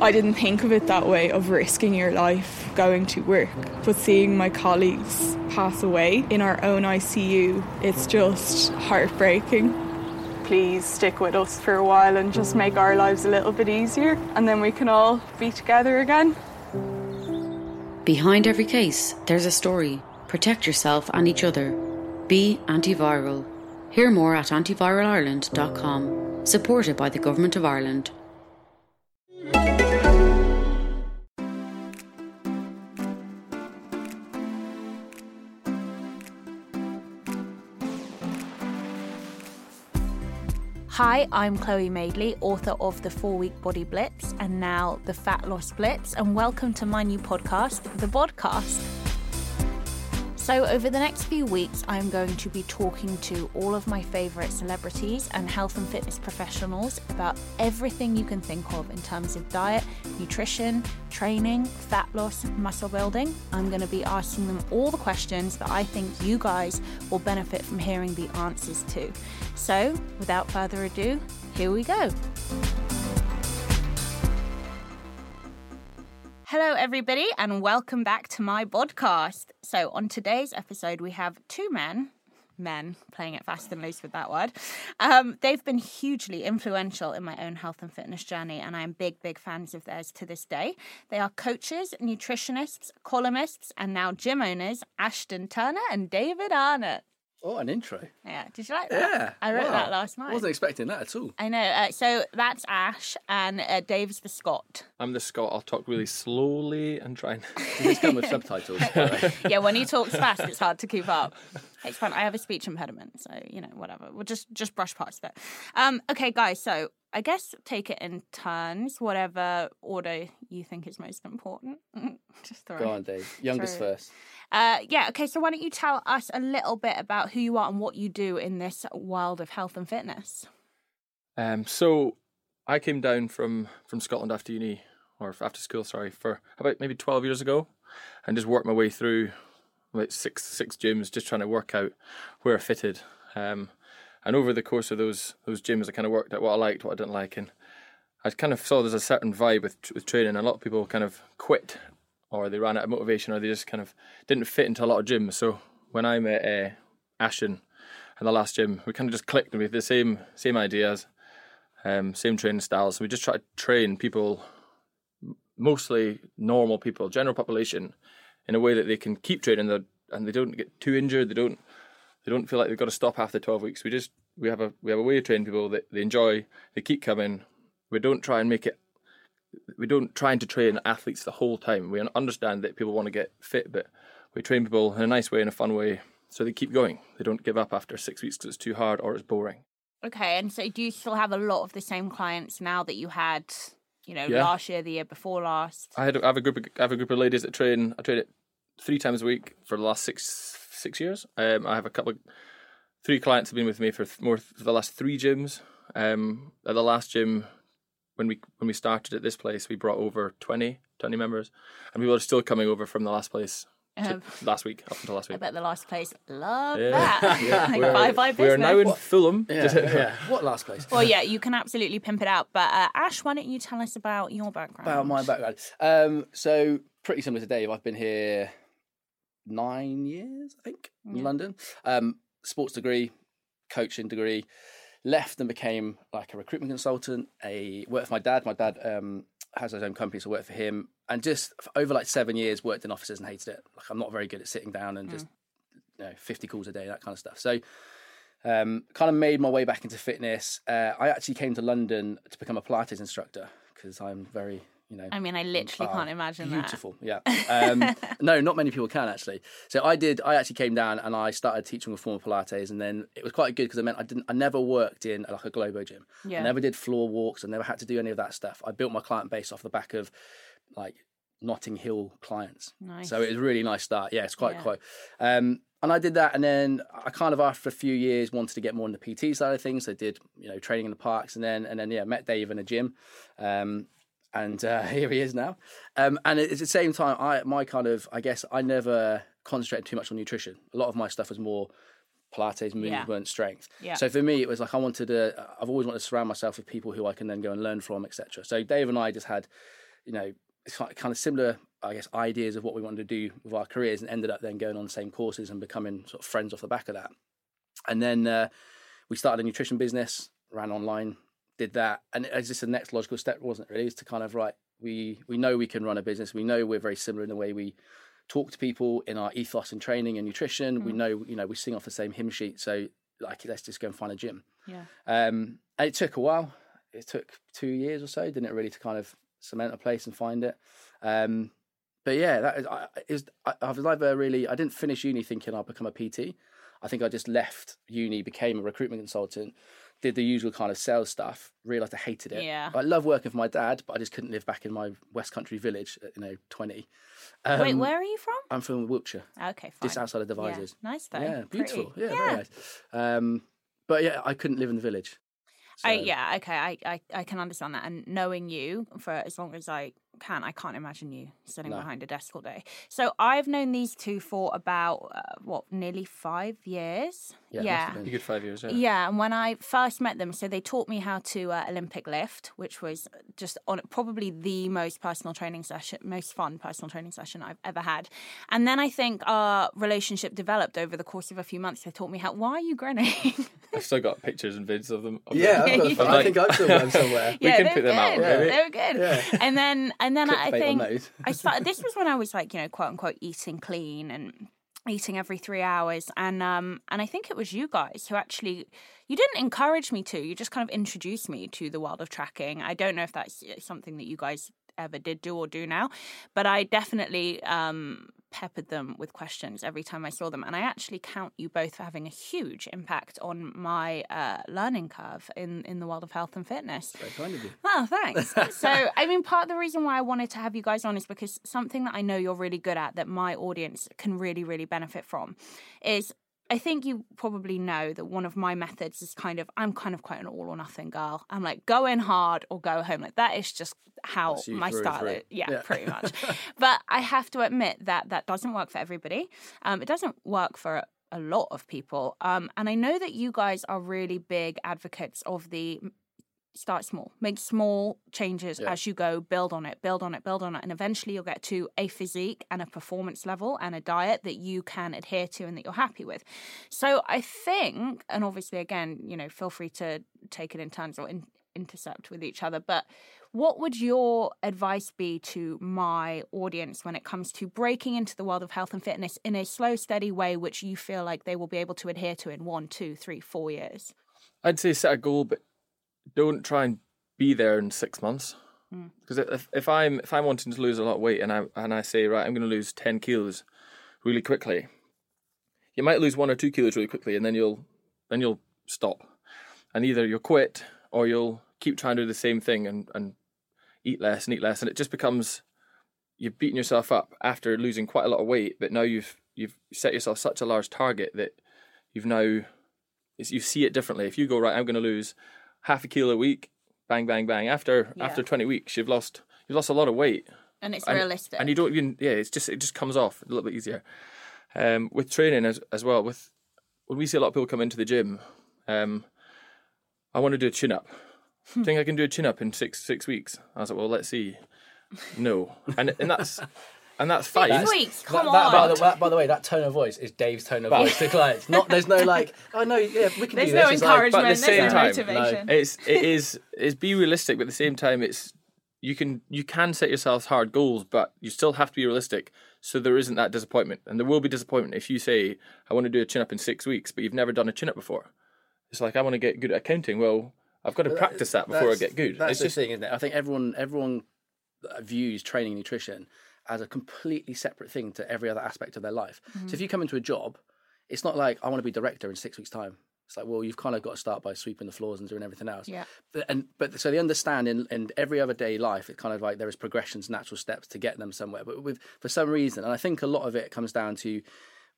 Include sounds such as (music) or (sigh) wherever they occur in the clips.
I didn't think of it that way of risking your life going to work, but seeing my colleagues pass away in our own ICU, it's just heartbreaking. Please stick with us for a while and just make our lives a little bit easier, and then we can all be together again. Behind every case, there's a story. Protect yourself and each other. Be antiviral. Hear more at antiviralireland.com. Supported by the Government of Ireland. Hi, I'm Chloe Madeley, author of The Four Week Body Blitz and now The Fat Loss Blitz, and welcome to my new podcast, The Bodcast. So, over the next few weeks, I'm going to be talking to all of my favourite celebrities and health and fitness professionals about everything you can think of in terms of diet, nutrition, training, fat loss, muscle building. I'm going to be asking them all the questions that I think you guys will benefit from hearing the answers to. So, without further ado, here we go. Hello, everybody, and welcome back to my podcast. So, on today's episode, we have two men, men, playing it fast and loose with that word. Um, they've been hugely influential in my own health and fitness journey, and I'm big, big fans of theirs to this day. They are coaches, nutritionists, columnists, and now gym owners Ashton Turner and David Arnot. Oh, an intro. Yeah, did you like that? Yeah. I wrote wow. that last night. I wasn't expecting that at all. I know. Uh, so that's Ash, and uh, Dave's the Scot. I'm the Scot. I'll talk really slowly and try and. (laughs) Did this come with subtitles? (laughs) yeah, when he talks fast, it's hard to keep up. It's fun. I have a speech impediment, so you know, whatever. We'll just just brush past that. Um, okay, guys. So I guess take it in turns, whatever order you think is most important. (laughs) just throw Go it. on, Dave. Youngest Throw first. Uh, yeah. Okay. So why don't you tell us a little bit about who you are and what you do in this world of health and fitness? Um, so I came down from from Scotland after uni or after school, sorry, for about maybe 12 years ago, and just worked my way through about six six gyms, just trying to work out where I fitted. Um, and over the course of those those gyms, I kind of worked out what I liked, what I didn't like, and I kind of saw there's a certain vibe with with training. A lot of people kind of quit, or they ran out of motivation, or they just kind of didn't fit into a lot of gyms. So when I met uh, Ashton in the last gym, we kind of just clicked and we had the same same ideas, um, same training styles. So we just try to train people, mostly normal people, general population, in a way that they can keep training their, and they don't get too injured. They don't they don't feel like they've got to stop after twelve weeks. We just we have a we have a way of training people that they enjoy. They keep coming. We don't try and make it. We don't try to train athletes the whole time. We understand that people want to get fit, but we train people in a nice way, in a fun way, so they keep going. They don't give up after six weeks because it's too hard or it's boring. Okay, and so do you still have a lot of the same clients now that you had, you know, Yeah. last year, the year before last? I had I have a group of, I have a group of ladies that train. I train it three times a week for the last six six years. Um, I have a couple of three clients have been with me for th- more for the last three gyms. Um, at the last gym, when we when we started at this place, we brought over 20, 20 members, and people are still coming over from the last place. to- Um, last week, up until last week. I bet the last place love Yeah. that. (laughs) Yeah, like we're- bye bye We are now in Fulham. (laughs) Yeah, yeah. What last place? well, yeah, you can absolutely pimp it out. But uh, Ash, why don't you tell us about your background? About my background. Um, so pretty similar to Dave. I've been here nine years, I think, in Yeah. London. Um, sports degree, coaching degree. Left and became like a recruitment consultant. A worked for my dad. My dad um, has his own company, so I worked for him. And just for over like seven years, worked in offices and hated it. Like I'm not very good at sitting down and just you know 50 calls a day, that kind of stuff. So um, kind of made my way back into fitness. Uh, I actually came to London to become a Pilates instructor because I'm very, you know, I mean, I literally Oh, can't imagine that. beautiful. Yeah. (laughs) Um, no, not many people can actually. So I did. I actually came down and I started teaching reformer Pilates, and then it was quite good because it meant I didn't. I never worked in like a Globo gym. Yeah. I never did floor walks. I never had to do any of that stuff. I built my client base off the back of like Notting Hill clients. Nice. So it was a really nice start. Yeah, it's quite Yeah. quite. Um, and I did that, and then I kind of after a few years wanted to get more in the PT side of things. So I did you know training in the parks, and then and then yeah, met Dave in a gym, um, and uh, (laughs) here he is now. Um, and at the same time, I my kind of I guess I never concentrated too much on nutrition. A lot of my stuff was more Pilates, Yeah. movement, strength. Yeah. So for me, it was like I wanted to. I've always wanted to surround myself with people who I can then go and learn from, etc. So Dave and I just had you know, kind of similar, I guess, ideas of what we wanted to do with our careers, and ended up then going on the same courses and becoming sort of friends off the back of that. And then uh, we started a nutrition business, ran online, did that, and it's just the next logical step, wasn't it? Really, is to kind of right. We we know we can run a business. We know we're very similar in the way we talk to people in our ethos and training and nutrition. Mm. We know you know we sing off the same hymn sheet. So like, let's just go and find a gym. Yeah. Um, and it took a while. It took two years or so, didn't it, really, to kind of cement a place and find it. Um, but yeah, that is, I, is I, I've never really. I didn't finish uni thinking I'll become a PT. I think I just left uni, became a recruitment consultant, did the usual kind of sales stuff. Realized I hated it. Yeah. I love working for my dad, but I just couldn't live back in my West Country village at you know twenty. Um, Wait, where are you from? I'm from Wiltshire. Okay, fine. Just outside of Devizes. Yeah. Nice though. Yeah, beautiful. Pretty. Yeah, very nice. Um, but yeah, I couldn't live in the village. So. I, yeah, okay, I, I, I can understand that. And knowing you for as long as I can. I can't imagine you sitting no. behind a desk all day. So I've known these two for about uh, what, nearly five years. Yeah, yeah. you good five years. Yeah. yeah, and when I first met them, so they taught me how to uh, Olympic lift, which was just on probably the most personal training session, most fun personal training session I've ever had. And then I think our relationship developed over the course of a few months. They taught me how. Why are you grinning? (laughs) I've still got pictures and vids of them. Of yeah, them. Got, (laughs) I think I've still got them somewhere. (laughs) yeah, we can put them good. out. Yeah. They were good. Yeah. And then and then I think I (laughs) started. This was when I was like, you know, quote unquote, eating clean and eating every three hours, and um, and I think it was you guys who actually you didn't encourage me to. You just kind of introduced me to the world of tracking. I don't know if that's something that you guys ever did do or do now, but I definitely um peppered them with questions every time I saw them. And I actually count you both for having a huge impact on my uh, learning curve in, in the world of health and fitness. Very kind of you. Well, thanks. (laughs) so, I mean, part of the reason why I wanted to have you guys on is because something that I know you're really good at that my audience can really, really benefit from is I think you probably know that one of my methods is kind of I'm kind of quite an all or nothing girl. I'm like go in hard or go home. Like that is just how my style is. Yeah, yeah, pretty much. (laughs) but I have to admit that that doesn't work for everybody. Um, it doesn't work for a lot of people. Um, and I know that you guys are really big advocates of the start small, make small changes yeah. as you go, build on it, build on it, build on it. And eventually you'll get to a physique and a performance level and a diet that you can adhere to and that you're happy with. So I think, and obviously, again, you know, feel free to take it in turns or in, intercept with each other, but what would your advice be to my audience when it comes to breaking into the world of health and fitness in a slow, steady way, which you feel like they will be able to adhere to in one, two, three, four years? I'd say set a goal, but don't try and be there in six months. Because mm. if, if I'm if I'm wanting to lose a lot of weight and I and I say right I'm going to lose ten kilos really quickly, you might lose one or two kilos really quickly and then you'll then you'll stop, and either you'll quit or you'll keep trying to do the same thing and and eat less and eat less and it just becomes you've beaten yourself up after losing quite a lot of weight, but now you've you've set yourself such a large target that you've now you see it differently. If you go right, I'm going to lose half a kilo a week, bang, bang, bang. After yeah. after twenty weeks, you've lost you've lost a lot of weight, and it's and, realistic. And you don't even yeah, it's just it just comes off a little bit easier. Um, with training as as well, with when we see a lot of people come into the gym, um, I want to do a chin up. think I can do a chin up in six six weeks? I was like, well, let's see. No, and and that's (laughs) and that's fine. Six weeks, come that, that, on. By the, by the, way, that tone of voice is Dave's tone of voice to clients. Not there's no like, (laughs) oh no, yeah, we can there's do no this. encouragement. Like, but at the same no time, motivation. No. It's it is it's be realistic, but at the same time, it's you can you can set yourselves hard goals, but you still have to be realistic. So there isn't that disappointment, and there will be disappointment if you say, "I want to do a chin up in six weeks," but you've never done a chin up before. It's like I want to get good at accounting. Well, I've got to practice that before I get good. That's it's the just, thing, isn't it? I think everyone everyone views training and nutrition as a completely separate thing to every other aspect of their life. Mm-hmm. So if you come into a job, it's not like I want to be director in six weeks' time. It's like, well, you've kind of got to start by sweeping the floors and doing everything else. Yeah. But, and but so they understand in, in every other day life, it's kind of like there is progressions, natural steps to get them somewhere. But with for some reason, and I think a lot of it comes down to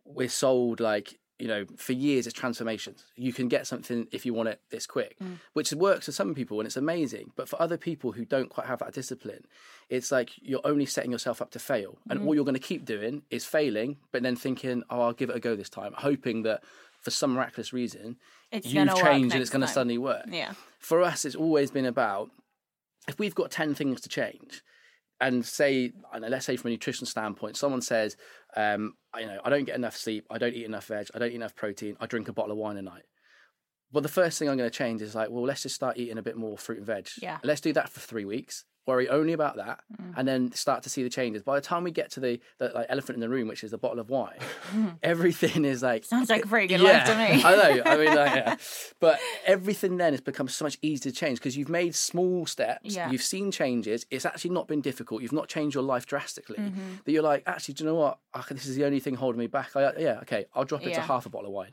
we're sold like you know, for years it's transformations. You can get something if you want it this quick, mm. which works for some people and it's amazing. But for other people who don't quite have that discipline, it's like you're only setting yourself up to fail. And mm. all you're going to keep doing is failing, but then thinking, oh, I'll give it a go this time, hoping that for some miraculous reason, it's you've changed and it's going to suddenly work. Yeah. For us, it's always been about if we've got 10 things to change, and say, know, let's say from a nutrition standpoint, someone says, um, you know, I don't get enough sleep, I don't eat enough veg, I don't eat enough protein, I drink a bottle of wine a night. But the first thing I'm going to change is like, well, let's just start eating a bit more fruit and veg. Yeah. Let's do that for three weeks. Worry only about that, Mm. and then start to see the changes. By the time we get to the, the like elephant in the room, which is the bottle of wine, (laughs) everything is like Sounds like a pretty good yeah, life to me. (laughs) I know. I mean, like, (laughs) yeah. but everything then has become so much easier to change because you've made small steps. Yeah. You've seen changes. It's actually not been difficult. You've not changed your life drastically. Mm-hmm. That you're like, actually, do you know what? I, this is the only thing holding me back. I, yeah, okay, I'll drop it to half a bottle of wine.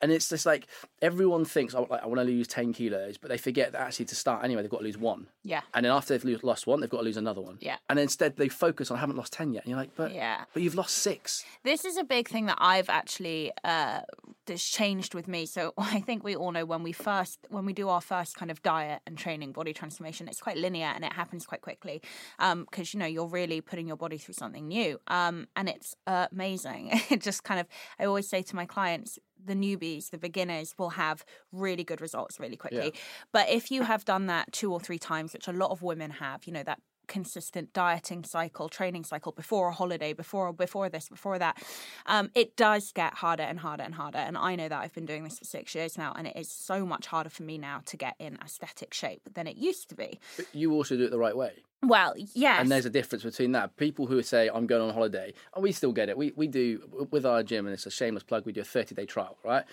And it's just like everyone thinks, oh, like, I want to lose 10 kilos, but they forget that actually to start anyway, they've got to lose one. Yeah. And then after they've lo- lost one, they've got to lose another one. Yeah. And instead they focus on, I haven't lost 10 yet. And you're like, but, Yeah. but you've lost six. This is a big thing that I've actually uh, that's changed with me. So (laughs) I think we all know when we first when we do our first kind of diet and training body transformation, it's quite linear and it happens quite quickly because you know you're really putting your body through something new, um, and it's uh, amazing. (laughs) it just kind of I always say to my clients. The newbies, the beginners will have really good results really quickly. But if you have done that two or three times, which a lot of women have, you know, that consistent dieting cycle, training cycle before a holiday, before before this, before that, um, it does get harder and harder and harder. And I know that I've been doing this for six years now, and it is so much harder for me now to get in aesthetic shape than it used to be. But you also do it the right way. Well, yes, And there's a difference between that. People who say, I'm going on holiday, and we still get it. We, we do, with our gym, and it's a shameless plug, we do a 30 day trial, right?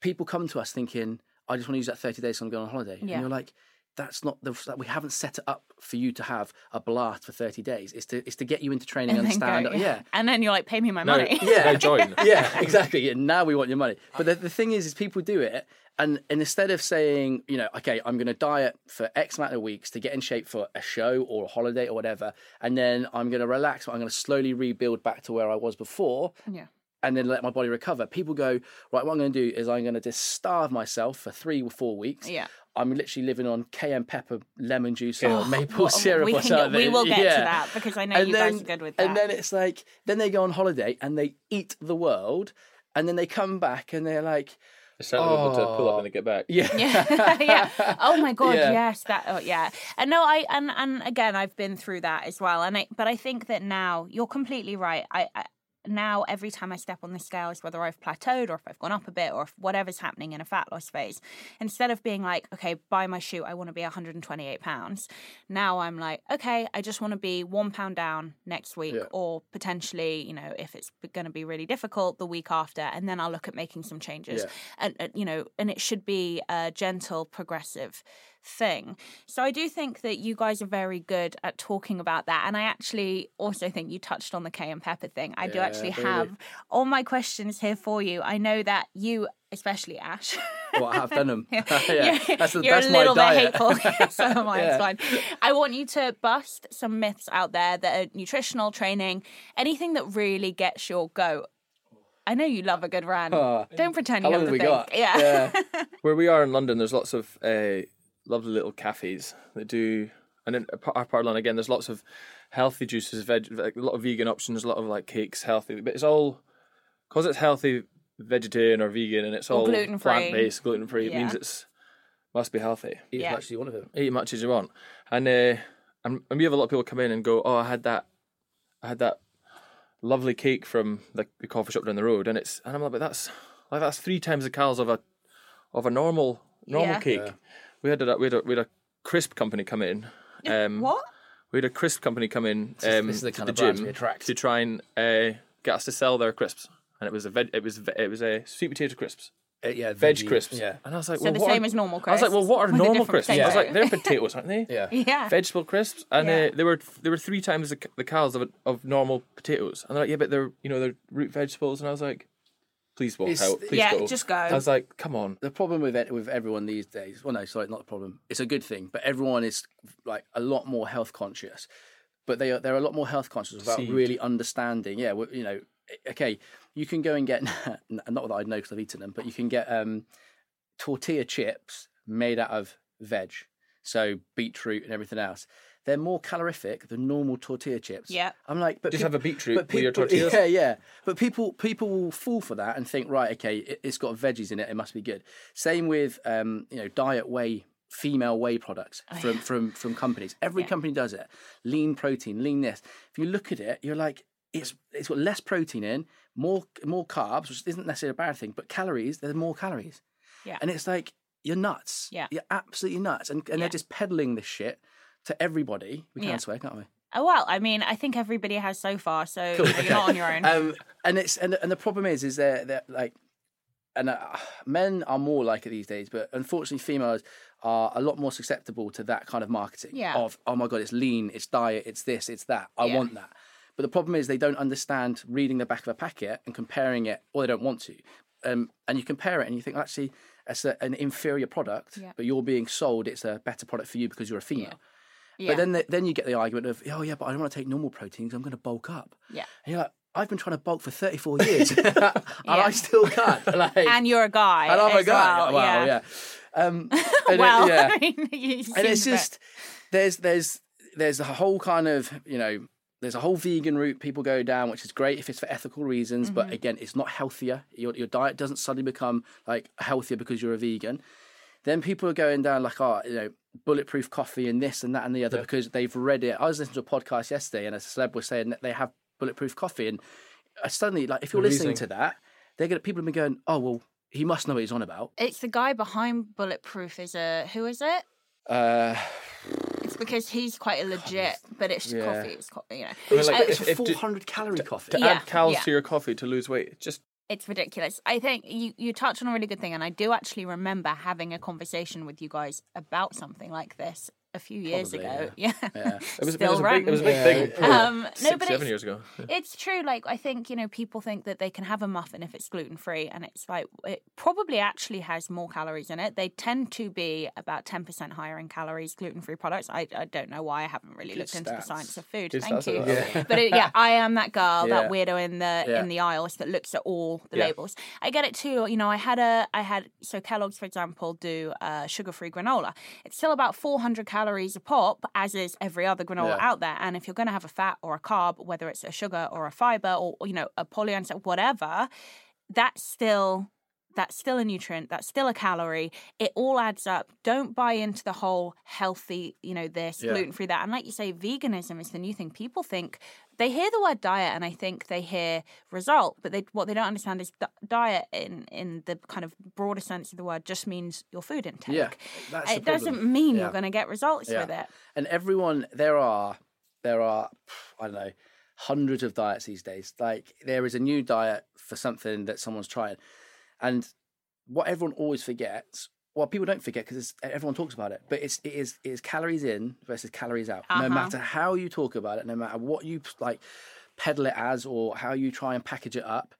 People come to us thinking, I just want to use that 30 days so I'm going on holiday. Yeah. And you're like, that's not the, that we haven't set it up for you to have a blast for 30 days. It's to, it's to get you into training and and then understand. go, it. yeah. and then you're like, pay me my No, money. yeah, join. (laughs) (laughs) yeah, exactly. Yeah, now we want your money. But the, the thing is, is people do it, and, and instead of saying, you know, okay, I'm going to diet for X amount of weeks to get in shape for a show or a holiday or whatever, and then I'm going to relax, but I'm going to slowly rebuild back to where I was before, yeah. and then let my body recover. People go, right, what I'm going to do is I'm going to just starve myself for three or four weeks. Yeah. I'm literally living on cayenne pepper, lemon juice, or oh, maple Well, syrup we or can get- something. we will get to that because I know you guys are good with that. And then it's like, then they go on holiday and they eat the world, and then they come back and they're like, It's certainly able to pull up oh. when they get back. yeah, (laughs) yeah (laughs) yeah oh my god Yeah. yes that oh, yeah and no i and and again i've been through that as well and I, but i think that now you're completely right I, I now every time I step on the scales, whether I've plateaued or if I've gone up a bit or if whatever's happening in a fat loss phase, instead of being like, okay, buy my shoe, I want to be 128 pounds, now I'm like, okay, I just want to be one pound down next week Yeah. or potentially, you know, if it's going to be really difficult, the week after, and then I'll look at making some changes. Yeah. And, and, you know, and it should be a gentle, progressive thing. So I do think that you guys are very good at talking about that. And I actually also think you touched on the cayenne pepper thing. I do Yeah, actually really. have all my questions here for you. I know that you, especially Ash, (laughs) well, I have done them. (laughs) (laughs) yeah, you're, that's, the, you're that's a my little bit diet. hateful. so am I. It's fine. I want you to bust some myths out there that are nutritional training, anything that really gets your goat. I know you love a good rant. Oh, Don't pretend you have to we think. got? Yeah. Where we are in London, there's lots of uh, lovely little cafes that do, and then apart- apart London again, there's lots of healthy juices, veg, a lot of vegan options, a lot of like cakes, healthy, but it's all because it's healthy, vegetarian or vegan, and it's Or all gluten-free. plant based, gluten free. It means Yeah. it's must be healthy. Eat Yeah. as much as you want of it. Eat as much as you want, and uh, and, and we have a lot of people come in and go, oh, I had that, I had that lovely cake from the, the coffee shop down the road, and it's and I'm like, but that's like that's three times the calories of a of a normal normal Yeah. cake. We had a we had a we had a crisp company come in. Um, what? We had a crisp company come in um, this is the to kind the of brands gym we attract. to try and uh, get us to sell their crisps, and it was a veg, it was ve- it was a sweet potato crisps, Uh, yeah, veg veggie- crisps. Yeah, and I was like, So well, the what same are, as normal crisps? I was like, well, crisps, what are (laughs) with a normal different crisps? I was potato. like, they're potatoes, aren't they? yeah. (laughs) Yeah. vegetable crisps, and Yeah. uh, they were they were three times the, the calories of, a, of normal potatoes. And they're like, yeah, but they're you know they're root vegetables. And I was like, please walk It's- out, please yeah, go. just go. I was like, come on. The problem with it, with everyone these days, well, no, sorry, not the problem. It's a good thing, but everyone is like a lot more health conscious. But they are they're a lot more health conscious without Deceived. really understanding. Yeah, well, you know, okay, you can go and get (laughs) not that I know because I've eaten them, but you can get um, tortilla chips made out of veg, so beetroot and everything else. They're more calorific than normal tortilla chips. Yeah. I'm like, but Just peop- have a beetroot but with your tortillas. (laughs) Yeah, yeah. But people people will fall for that and think, right, okay, it, it's got veggies in it, it must be good. Same with um, you know, diet whey female whey products from from from companies. Every Yeah. company does it. Lean protein, lean this. If you look at it, you're like, it's it's got less protein in, more more carbs, which isn't necessarily a bad thing, but calories. There's more calories. Yeah. And it's like you're nuts. Yeah. You're absolutely nuts. And and Yeah. they're just peddling this shit to everybody. We can Yeah. swear, can't we? Oh well, I mean, I think everybody has so far, so know, you're not on your own. um, and it's and and the problem is is they're, they're like and uh, men are more like it these days but unfortunately females are a lot more susceptible to that kind of marketing Yeah. of oh my god it's lean it's diet it's this it's that i Yeah. want that but the problem is they don't understand reading the back of a packet and comparing it or they don't want to um, and you compare it and you think actually it's a, an inferior product Yeah. but you're being sold it's a better product for you because you're a female yeah. But then the, then you get the argument of oh yeah but i don't want to take normal proteins i'm going to bulk up yeah. and you're like, I've been trying to bulk for 34 years (laughs) and (laughs) I still can't. (laughs) Like, And you're a guy. and I'm a guy. Well. wow, yeah. yeah. Um, and it- well, yeah. I mean, and it's just, there's, there's, there's a whole kind of, you know, there's a whole vegan route people go down, which is great if it's for ethical reasons. Mm-hmm. But again, it's not healthier. Your, your diet doesn't suddenly become like healthier because you're a vegan. Then people are going down like, oh, you know, bulletproof coffee and this and that and the other because they've read it. I was listening to a podcast yesterday and a celeb was saying that they have bulletproof coffee. And I suddenly, like, if you're The listening to that, they're gonna people have been going, oh, well, he must know what he's on about. It's the guy behind Bulletproof. Is a who is it? Uh, It's because he's quite a legit, but it's Yeah. coffee. It's co- you know, I mean, Uh, like, it's if- a if do- 400 calorie coffee. to Yeah, add calories yeah. to your coffee to lose weight. Just it's ridiculous. I think you you touched on a really good thing, and I do actually remember having a conversation with you guys about something like this a few years Probably, ago. Yeah, (laughs) Yeah. it was, it Still was a big, it was a big Yeah. thing. probably Um, no, six, but seven years ago. It's true. Like I think you know people think that they can have a muffin if it's gluten free, and it's like it probably actually has more calories in it. They tend to be about ten percent higher in calories gluten free products. I, I don't know why I haven't really Good looked into the science of food. Good Thank you. Yeah. But it, yeah, I am that girl, that weirdo in the Yeah. in the aisles that looks at all the Yeah. labels. I get it too. You know, I had a I had so Kellogg's for example do uh, sugar free granola. It's still about four hundred calories a pop, as is every other granola Yeah. out there. And if you're going to have a fat or a carb, whether it's a sugar or a fiber or you know a polyunsaturated whatever, that's still that's still a nutrient that's still a calorie it all adds up don't buy into the whole healthy you know this Yeah. gluten free that and like you say veganism is the new thing people think they hear the word diet and i think they hear result but they what they don't understand is diet in in the kind of broader sense of the word just means your food intake Yeah, that's it doesn't mean Yeah. you're going to get results Yeah. with it And everyone, there are, there are, I don't know, hundreds of diets these days. Like there is a new diet for something that someone's trying, and what everyone always forgets. Well, people don't forget because everyone talks about it, but it's it is it is calories in versus calories out. Uh-huh. No matter how you talk about it, no matter what you like peddle it as or how you try and package it up,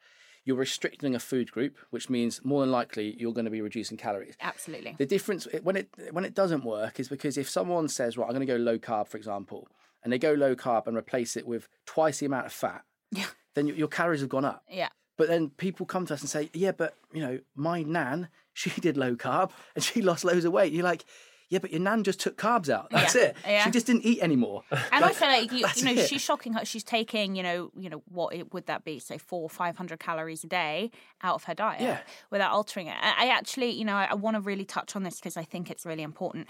you're restricting a food group, which means more than likely you're going to be reducing calories. absolutely The difference when it when it doesn't work is because if someone says, "Right, I'm going to go low carb," for example, and they go low carb and replace it with twice the amount of fat, Yeah. then your, your calories have gone up. yeah But then people come to us and say, "Yeah, but you know, my nan, (laughs) she did low carb and she lost loads of weight." You're like, "Yeah, but your nan just took carbs out. That's Yeah. it. Yeah. She just didn't eat anymore." And (laughs) I feel like you, you know, it. she's shocking her. She's taking, you know, you know, what it, would that be? Say four, five hundred calories a day out of her diet Yeah. without altering it. I, I actually, you know, I, I want to really touch on this because I think it's really important.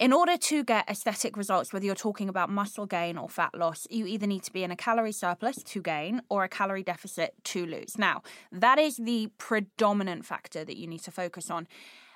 In order to get aesthetic results, whether you're talking about muscle gain or fat loss, you either need to be in a calorie surplus to gain or a calorie deficit to lose. Now, that is the predominant factor that you need to focus on.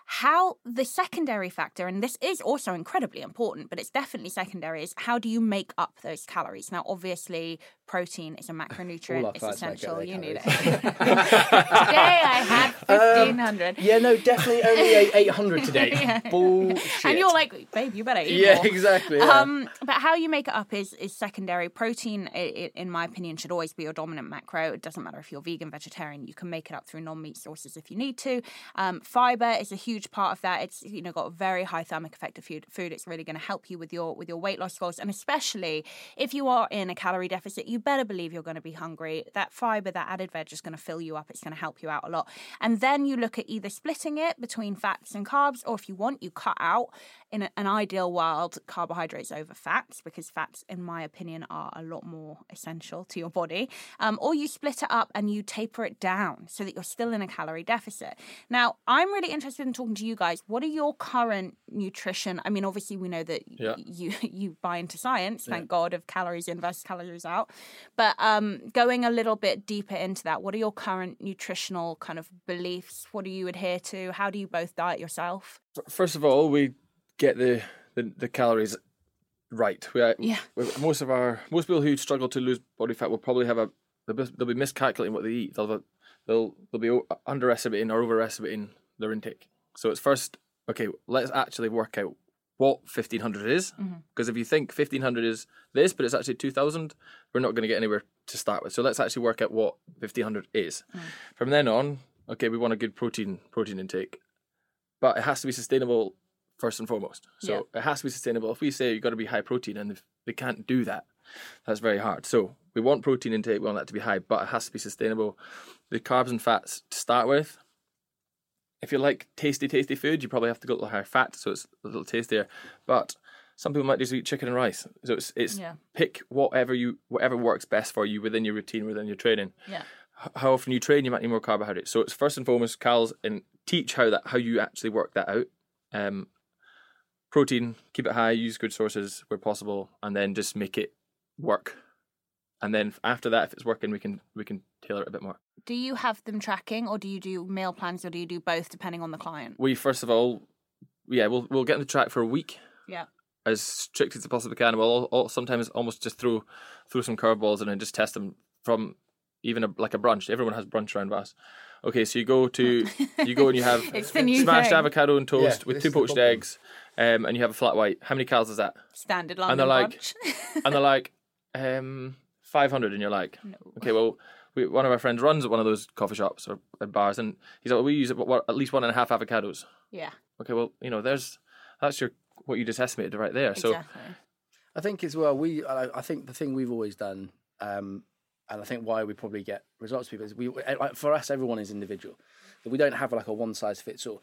How the secondary factor, and this is also incredibly important, but it's definitely secondary, is how do you make up those calories? Now, obviously, protein is a macronutrient, it's essential. You need it. (laughs) Today I had (laughs) Um, 1500. Yeah, no, definitely only (laughs) eight hundred today. Yeah. Bullshit. And you're like, babe, you better eat yeah, more. exactly. yeah. Um, but how you make it up is is secondary. Protein, i i in my opinion, should always be your dominant macro. It doesn't matter if you're vegan, vegetarian. You can make it up through non-meat sources if you need to. Um, fiber is a huge part of that. It's you know got a very high thermic effect of food. Food. It's really going to help you with your with your weight loss goals, and especially if you are in a calorie deficit, you better believe you're going to be hungry. That fiber, that added veg, is going to fill you up. It's going to help you out a lot. And then you look at either splitting it between fats and carbs, or if you want, you cut out in an ideal world, carbohydrates over fats because fats, in my opinion, are a lot more essential to your body. Um, or you split it up and you taper it down so that you're still in a calorie deficit. Now, I'm really interested in talking to you guys. What are your current nutrition? I mean, obviously, we know that Yeah. you (laughs) you buy into science, thank God, of calories in versus calories out. But um, going a little bit deeper into that, what are your current nutritional kind of beliefs? What do you adhere to? How do you both diet yourself? First of all, we get the the, the calories right. We, uh, Yeah. most of our most people who struggle to lose body fat will probably have a they'll be, they'll be miscalculating what they eat. They'll they'll they'll be underestimating or overestimating their intake. So it's first okay. Let's actually work out what fifteen hundred is because if you think fifteen hundred is this, but it's actually two thousand, we're not going to get anywhere to start with. So let's actually work out what fifteen hundred is. From then on, okay, we want a good protein protein intake, but it has to be sustainable first and foremost. So it has to be sustainable. If we say you've got to be high protein and if they can't do that, that's very hard. So we want protein intake, we want that to be high, but it has to be sustainable. The carbs and fats to start with. If you like tasty, tasty food, you probably have to go a little higher fat, so it's a little tastier. But some people might just eat chicken and rice. So it's it's Yeah. pick whatever you whatever works best for you within your routine, within your training Yeah. how often you train, you might need more carbohydrates. So it's first and foremost, Cal's and teach how that how you actually work that out. Um, protein, keep it high, use good sources where possible, and then just make it work. And then after that, if it's working, we can we can tailor it a bit more. Do you have them tracking, or do you do meal plans, or do you do both, depending on the client? We first of all, yeah, we'll we'll get on the track for a week Yeah. as strict as we possibly can. We'll all, all, sometimes almost just throw throw some curveballs and then just test them from even a, like a brunch. Everyone has brunch around us. Okay, so you go to (laughs) you go and you have It's the new smashed thing. avocado and toast Yeah, with two poached problem. eggs, um, and you have a flat white. How many calories is that? Standard And they're like- brunch. (laughs) And they're like, um, five hundred, and you're like, no. okay, well. We, one of our friends runs at one of those coffee shops or at bars, and he's like, "We use it, what, at least one and a half avocados." Yeah. Okay, well, you know, there's that's your what you just estimated right there. So I think as well, we. I I think the thing we've always done, um, and I think why we probably get results people is we. like, For us, everyone is individual. We don't have like a one size fits all.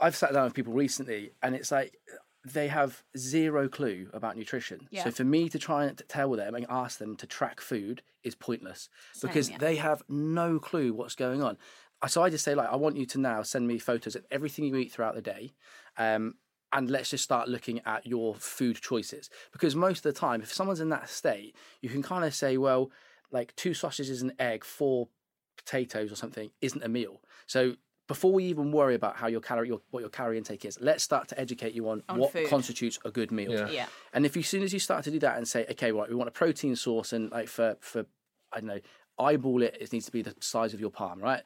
I've sat down with people recently, and it's like they have zero clue about nutrition. Yeah. So for me to try and tell them and ask them to track food is pointless because yeah. they have no clue what's going on. So I just say like, I want you to now send me photos of everything you eat throughout the day. Um, and let's just start looking at your food choices because most of the time if someone's in that state you can kind of say well like two sausages and egg four potatoes or something isn't a meal so before we even worry about how your calorie your, what your calorie intake is let's start to educate you on, On what food. constitutes a good meal Yeah. Yeah. and if you, as soon as you start to do that and say, okay, right, we want a protein source, and like for for I don't know, eyeball it, it needs to be the size of your palm, right?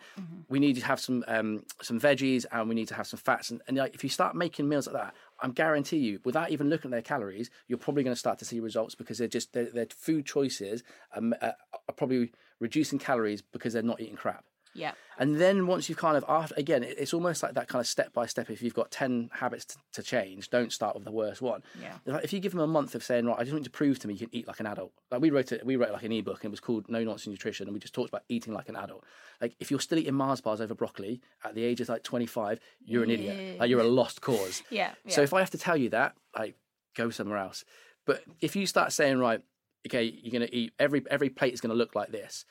We need to have some um, some veggies, and we need to have some fats, and, and like if you start making meals like that, I'm guarantee you, without even looking at their calories, you're probably going to start to see results because they're just their, their food choices um, uh, are probably reducing calories because they're not eating crap. Yeah. And then once you've kind of after again, it's almost like that kind of step by step. If you've got ten habits to, to change, don't start with the worst one. Yeah. Like, If you give them a month of saying, right, I just want you to prove to me you can eat like an adult. Like we wrote it, we wrote like an ebook and it was called No Nonsense Nutrition, and we just talked about eating like an adult. Like if you're still eating Mars bars over broccoli at the age of like 25, you're an idiot. Like you're a lost cause. (laughs) Yeah. So if I have to tell you that, like go somewhere else. But if you start saying, right, okay, you're going to eat every every plate is going to look like this,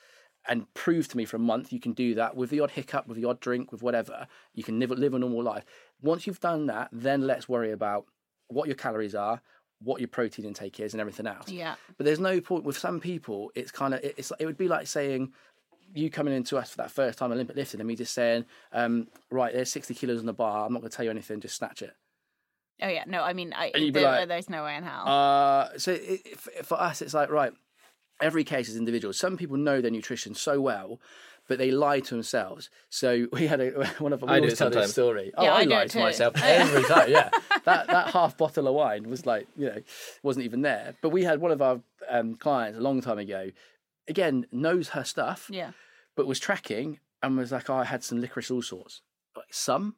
and prove to me for a month you can do that with the odd hiccup, with the odd drink, with whatever, you can live live a normal life. Once you've done that, then let's worry about what your calories are, what your protein intake is, and everything else. yeah. But there's no point with some people. It's kind of it's it would be like saying you coming into us for that first time Olympic lifting and me just saying, um, right, there's 60 kilos on the bar. I'm not going to tell you anything. Just snatch it. Oh yeah. No, I mean, I, And you'd be there- like, there's no way in hell. Uh, so it, it, for us, it's like right. Every case is individual. Some people know their nutrition so well, but they lie to themselves. So (laughs) we had a (laughs) one of we I do always it tell this sometimes. story. Oh, Yeah, I, I do lie to myself every (laughs) time. Yeah, that that half bottle of wine was like you know wasn't even there. But we had one of our um, clients a long time ago. Again, knows her stuff, yeah. but was tracking and was like, oh, I had some licorice all sorts. Like some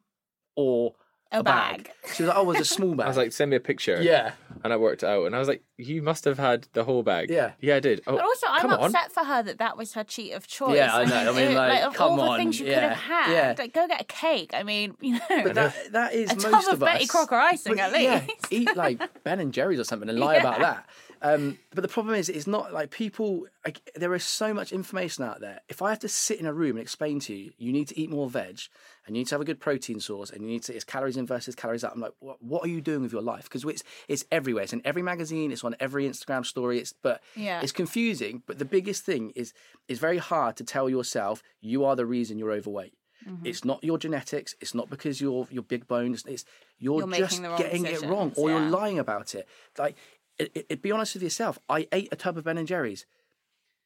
or A bag. She was like, "Oh, it was a small bag." (laughs) I was like, send me a picture. "Yeah, And I worked it out, and I was like, you must have had the whole bag. Yeah. Yeah, I did. Oh, But also, I'm come on. upset for her that that was her cheat of choice. Yeah, I know. I mean, It- like, of come all the things you could have had, yeah. like, go get a cake. I mean, you know. But that (laughs) that is A most tub of of Betty us. Crocker icing, But at least. Yeah, eat like Ben and Jerry's or something and (laughs) lie about that. Um, but the problem is, it's not like people. Like, there is so much information out there. If I have to sit in a room and explain to you, you need to eat more veg, and you need to have a good protein source, and you need to it's calories in versus calories out. I'm like, what, what are you doing with your life? Because it's it's everywhere. It's in every magazine. It's on every Instagram story. It's but Yeah. it's confusing. But the biggest thing is it's very hard to tell yourself you are the reason you're overweight. Mm-hmm. It's not your genetics. It's not because you're you're big bones. It's you're, You're just getting it wrong, or yeah. you're lying about it. Like, it, it, be honest with yourself. I ate a tub of Ben and Jerry's.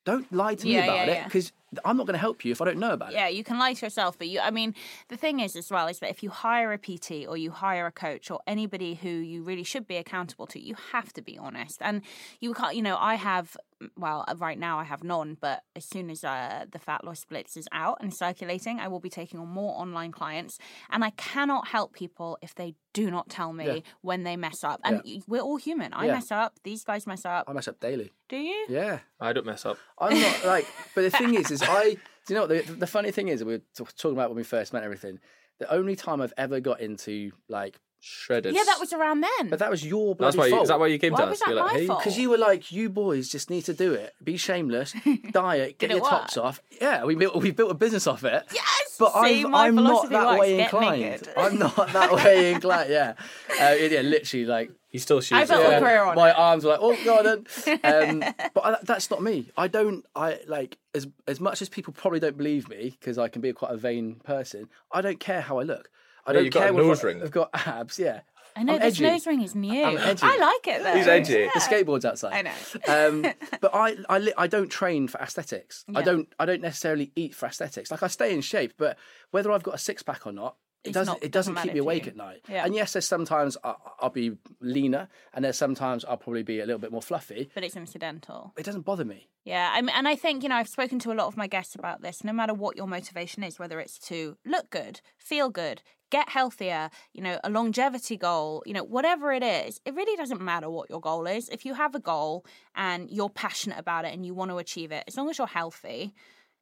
Don't lie to me Yeah, about yeah, it because I'm not going to help you if I don't know about it. Yeah, you can lie to yourself, but you, I mean, the thing is as well is that if you hire a PT or you hire a coach or anybody who you really should be accountable to, you have to be honest. And you can't, you know, I have, well, uh, right now I have none, but as soon as uh, the Fat Loss Blitz is out and circulating, I will be taking on more online clients. And I cannot help people if they do not tell me Yeah. when they mess up. And we're all human. I Yeah. mess up. These guys mess up. I mess up daily. do you? Yeah, I don't mess up. I'm not like. But the thing is, is (laughs) I. Do you know what the, the funny thing is? We were talking about when we first met. and Everything. The only time I've ever got into like, Shredded. Yeah, that was around then. but that was your That's bloody why. fault. Is that why you came Why to was us? that You're like, my hey, fault? Because you were like, you boys just need to do it. Be shameless, (laughs) diet, get Did it your tops off. Yeah, we built we built a business off it. Yes! but See, I'm my I'm not philosophy that works. way Get inclined. naked. I'm (laughs) not that way inclined. Yeah, uh, yeah, literally like. you still shoes. I built a yeah, career on my it. arms were like, oh god, (laughs) um, but I, that's not me. I don't. I like as as much as people probably don't believe me because I can be quite a vain person. I don't care how I look. I don't you've got care a nose ring. I've got abs. Yeah, I know I'm this edgy. nose ring is new. I'm edgy. I like it though. He's edgy. The skateboard's outside. I know. um, (laughs) but I, I, li- I don't train for aesthetics. I don't, I don't necessarily eat for aesthetics. Like I stay in shape, but whether I've got a six pack or not, it It's doesn't, it doesn't keep me awake at night. Yeah. And yes, there's sometimes I, I'll be leaner, and there's sometimes I'll probably be a little bit more fluffy. But it's incidental. It doesn't bother me. Yeah, I mean, and I think you know I've spoken to a lot of my guests about this. No matter what your motivation is, whether it's to look good, feel good, get healthier, you know, a longevity goal, you know, whatever it is, it really doesn't matter what your goal is. If you have a goal and you're passionate about it and you want to achieve it, as long as you're healthy,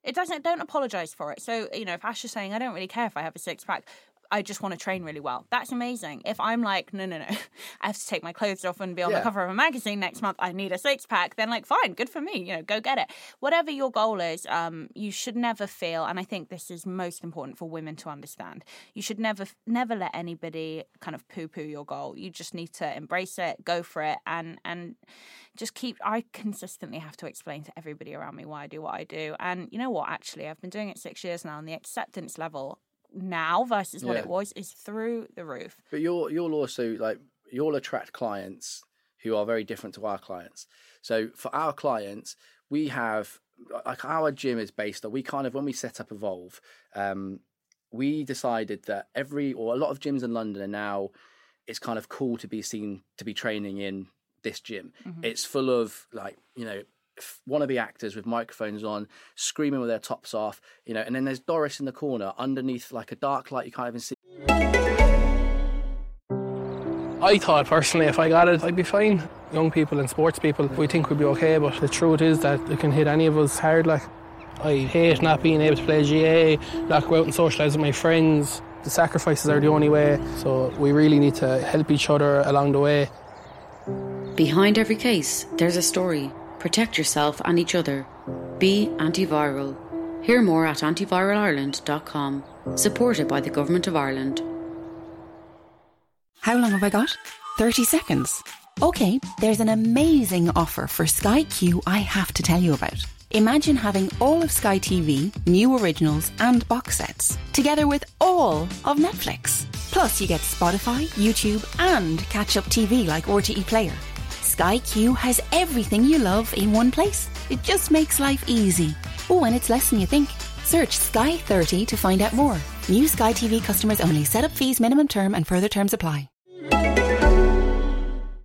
it doesn't. Don't apologize for it. So you know, if Ash is saying, I don't really care if I have a six pack. I just want to train really well. That's amazing. If I'm like, no, no, no, (laughs) I have to take my clothes off and be on the cover of a magazine next month. I need a six pack. Then, like, fine, good for me. You know, go get it. Whatever your goal is, um, you should never feel, and I think this is most important for women to understand. You should never, never let anybody kind of poo poo your goal. You just need to embrace it, go for it, and and just keep. I consistently have to explain to everybody around me why I do what I do, and you know what? Actually, I've been doing it six years now, and the acceptance level now versus what Yeah. it was is through the roof. But you'll, you'll also like, you'll attract clients who are very different to our clients. So for our clients, we have like our gym is based on we kind of when we set up Evolve, um, we decided that every or a lot of gyms in London are now it's kind of cool to be seen to be training in this gym. It's full of like you know wannabe actors with microphones on, screaming with their tops off, you know. And then there's Doris in the corner underneath like a dark light you can't even see. I thought personally if I got it, I'd be fine. Young people and sports people, we think we'd be okay, but the truth is that it can hit any of us hard. Like, I hate not being able to play GA, not go out and socialise with my friends. The sacrifices are the only way, so we really need to help each other along the way. Behind every case, there's a story. Protect yourself and each other. Be antiviral. Hear more at antiviralireland.com. Supported by the Government of Ireland. How long have I got? 30 seconds. Okay, there's an amazing offer for Sky Q I have to tell you about. Imagine having all of Sky TV, new originals, and box sets, together with all of Netflix. Plus, you get Spotify, YouTube, and catch up TV like RTE Player. Sky Q has everything you love in one place. It just makes life easy. Oh, and it's less than you think. Search Sky 30 to find out more. New Sky TV customers only. Set up fees, minimum term, and further terms apply.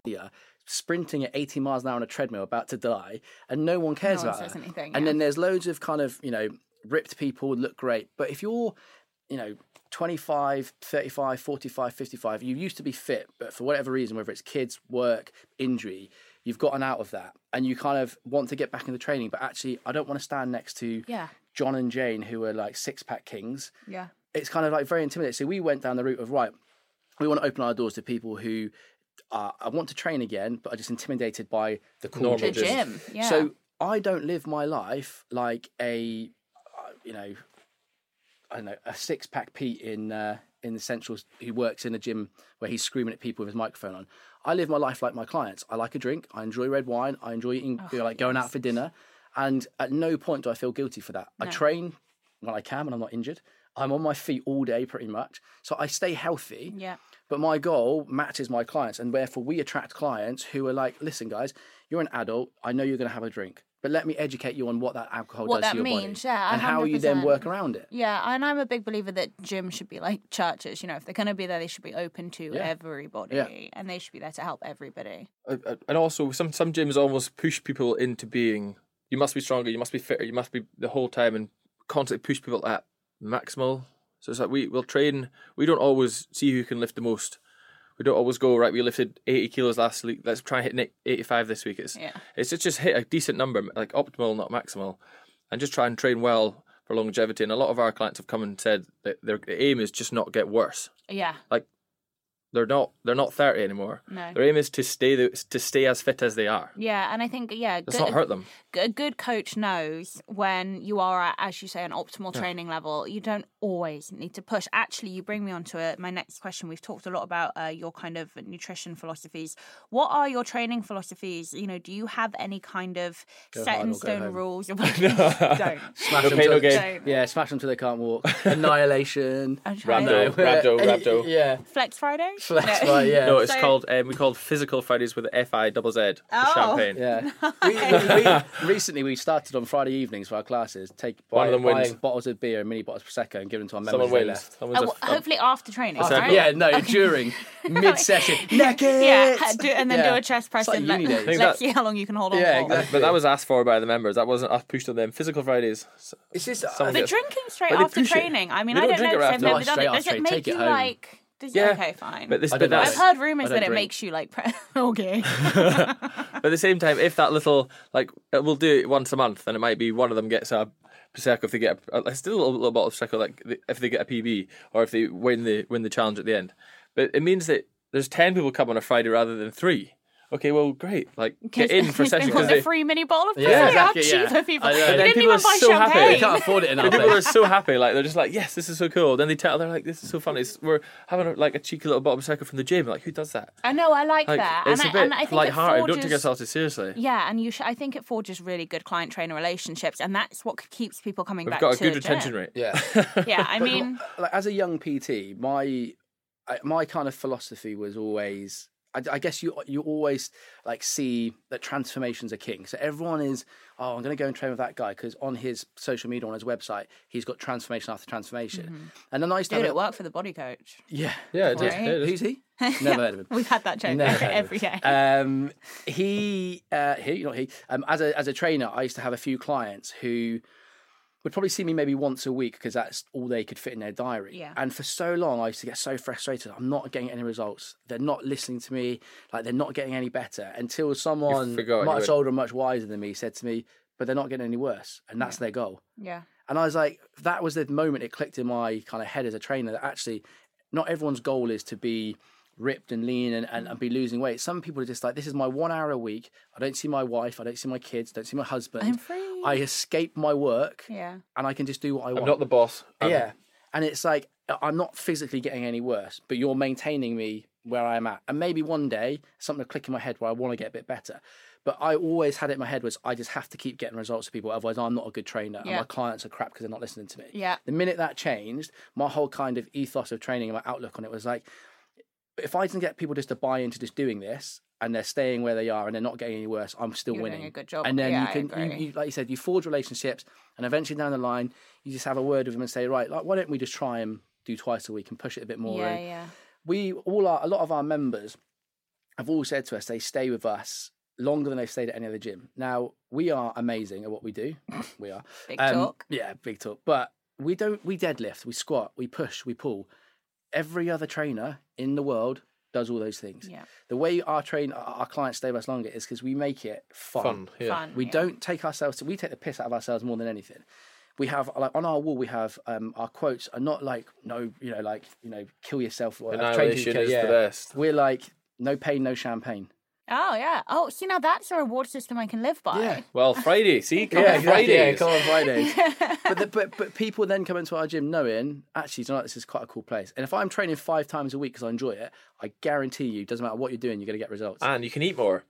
yeah, sprinting at 80 miles an hour on a treadmill about to die and no one cares No one about says her. anything, and then there's loads of kind of you know ripped people look great but if you're you know 25, 35, 45, 55, you used to be fit, but for whatever reason, whether it's kids, work, injury, you've gotten out of that and you kind of want to get back into training, but actually, I don't want to stand next to Yeah. John and Jane, who are like six pack kings. Yeah. It's kind of like very intimidating. So we went down the route of, right, we want to open our doors to people who uh, I want to train again, but are just intimidated by the cool Normal The gym. Yeah. So I don't live my life like a, uh, you know, I don't know, a six pack Pete in uh, in the Centrals who works in a gym where he's screaming at people with his microphone on. I live my life like my clients. I like a drink. I enjoy red wine. I enjoy eating, Oh, like going out for dinner, and at no point do I feel guilty for that. I train when I can when I'm not injured. I'm on my feet all day pretty much, so I stay healthy. yeah. But my goal matches my clients, and therefore we attract clients who are like, "Listen, guys, you're an adult. I know you're going to have a drink, but let me educate you on what that alcohol What does that to your means, body, yeah, and how you then work around it." Yeah, and I'm a big believer that gyms should be like churches. You know, if they're going to be there, they should be open to Yeah. everybody, Yeah. and they should be there to help everybody. And also some some gyms almost push people into being you must be stronger you must be fitter you must be the whole time and constantly push people at maximal so it's like we will train we don't always see who can lift the most we don't always go right we lifted 80 kilos last week. Let's try and hit 85 this week. It's Yeah. it's just, just hit a decent number like optimal not maximal and just try and train well for longevity. And a lot of our clients have come and said that their aim is just not get worse. Yeah, like they're not they're not 30 anymore. No. their aim is to stay the, to stay as fit as they are. Yeah, and I think yeah, let's not hurt them a good coach knows when you are at, as you say, an optimal training level. You don't always need to push. Actually, you bring me on to it. My next question. We've talked a lot about uh, your kind of nutrition philosophies. What are your training philosophies? You know, do you have any kind of Go set in stone rules? (laughs) (laughs) don't. Smash No them pain, till- no gain. Don't. Yeah, smash them till they can't walk. (laughs) Annihilation. I'm trying Rhabdo, to- rhabdo, rhabdo. Yeah, Flex Friday. flex No. right. Yeah, No, it's So- called um, we called Physical Fridays with F I double Z. Oh. Champagne. Yeah. we, we, recently, we started on Friday evenings for our classes. Take One buy, of them wins. buying bottles of beer and mini bottles of prosecco and give them to our members. Someone they wins. left. Someone's Oh, a- well, a- hopefully after training. Exactly. right? Yeah, no, (laughs) during mid session. Neck it! Yeah, ha- do, and then do a chest press It's like and let, uni days. let's that- see how long you can hold on Yeah, for. exactly. but that was asked for by the members. That wasn't us pushed on them. Physical Fridays. So- It's just Someone But gets- drinking straight But they after push it. training, I mean, They I don't don't drink know it if after. they've No, never done straight it. after Does it training, make take it you home. like? Does Yeah. okay, fine. But this, but don't I've heard rumors that don't it drink. makes you like pre- (laughs) okay. (laughs) but at the same time, if that little like uh, we'll do it once a month, and it might be one of them gets a prosecco if they get a, a still a little, little bottle of prosecco, like if they get a PB or if they win the win the challenge at the end. But it means that there's ten people come on a Friday rather than three. Okay, well, great. Like get in (laughs) for a session They because want they, a free mini bottle of Yeah, yeah, exactly, How yeah. cheap are people? I know. You then didn't people even are buy so happy. champagne. They can't afford it But enough. people are so eh? happy, like they're just like, yes, this is so cool. Then they tell, they're like, this is so funny. It's, we're having a, like a cheeky little bottle of prosecco from the gym. Like, who does that? I know, I like, Like, that. it's and, a I, bit and I think it light-hearted. Don't take forges- yourself too seriously. Yeah, and you should. I think it forges really good client trainer relationships, and that's what keeps people coming back. We've got a good the retention gym. rate. Yeah. (laughs) Yeah, I mean, like as a young PT, my my kind of philosophy was always. I, I guess you you always like see that transformations are king. So everyone is, oh, I'm going to go and train with that guy because on his social media on his website he's got transformation after transformation. And the nice dude, thing, it worked for the body coach. yeah, Yeah, it is. Right. Yeah, it is. Who's he? (laughs) Never heard of him. We've had that joke Never (laughs) heard of every it. day. Um, he, uh, he, not he. Um, as a as a trainer, I used to have a few clients who would probably see me maybe once a week because that's all they could fit in their diary. Yeah. And for so long, I used to get so frustrated. I'm not getting any results. They're not listening to me. Like they're not getting any better until someone much older, and much wiser than me said to me, "But they're not getting any worse," and that's their goal. yeah, And I was like, that was the moment it clicked in my kind of head as a trainer that actually not everyone's goal is to be ripped and lean and, and, and be mm. losing weight. Some people are just like, this is my one hour a week. I don't see my wife. I don't see my kids. I don't see my husband. I'm free. I escape my work yeah. and I can just do what I want. I'm want. not the boss. I'm- yeah. And it's like, I'm not physically getting any worse, but you're maintaining me where I am at. And maybe one day something will click in my head where I want to get a bit better. But I always had it in my head was I just have to keep getting results for people, otherwise I'm not a good trainer and my clients are crap because they're not listening to me. Yeah. The minute that changed, my whole kind of ethos of training and my outlook on it was like, if I can get people just to buy into just doing this and they're staying where they are and they're not getting any worse, I'm still You're doing winning. a good job. And then Yeah, you can, you, you, like you said, you forge relationships and eventually down the line, you just have a word with them and say, right, like, why don't we just try and do twice a week and push it a bit more? Yeah, And yeah. we all are, a lot of our members have all said to us they stay with us longer than they've stayed at any other gym. Now, we are amazing at what we do. (laughs) We are. Big Um, talk. Yeah, big talk. But we don't we deadlift, we squat, we push, we pull. Every other trainer in the world does all those things. Yeah. The way our train our clients stay with us longer is because we make it fun. Fun. Yeah. Fun. We yeah. don't take ourselves. To, We take the piss out of ourselves more than anything. We have like on our wall. We have um, our quotes are not like no, you know, like you know, kill yourself. Or I've trained you kill- is yeah. the best. We're like no pain, no champagne. Oh yeah. Oh, see now that's a reward system I can live by. Yeah. (laughs) Well, Friday. See, come Yeah, on exactly, yeah, come on Fridays. (laughs) but, the, but but people then come into our gym knowing actually, you know, this is quite a cool place. And if I'm training five times a week because I enjoy it, I guarantee you, doesn't matter what you're doing, you're going to get results. And you can eat more.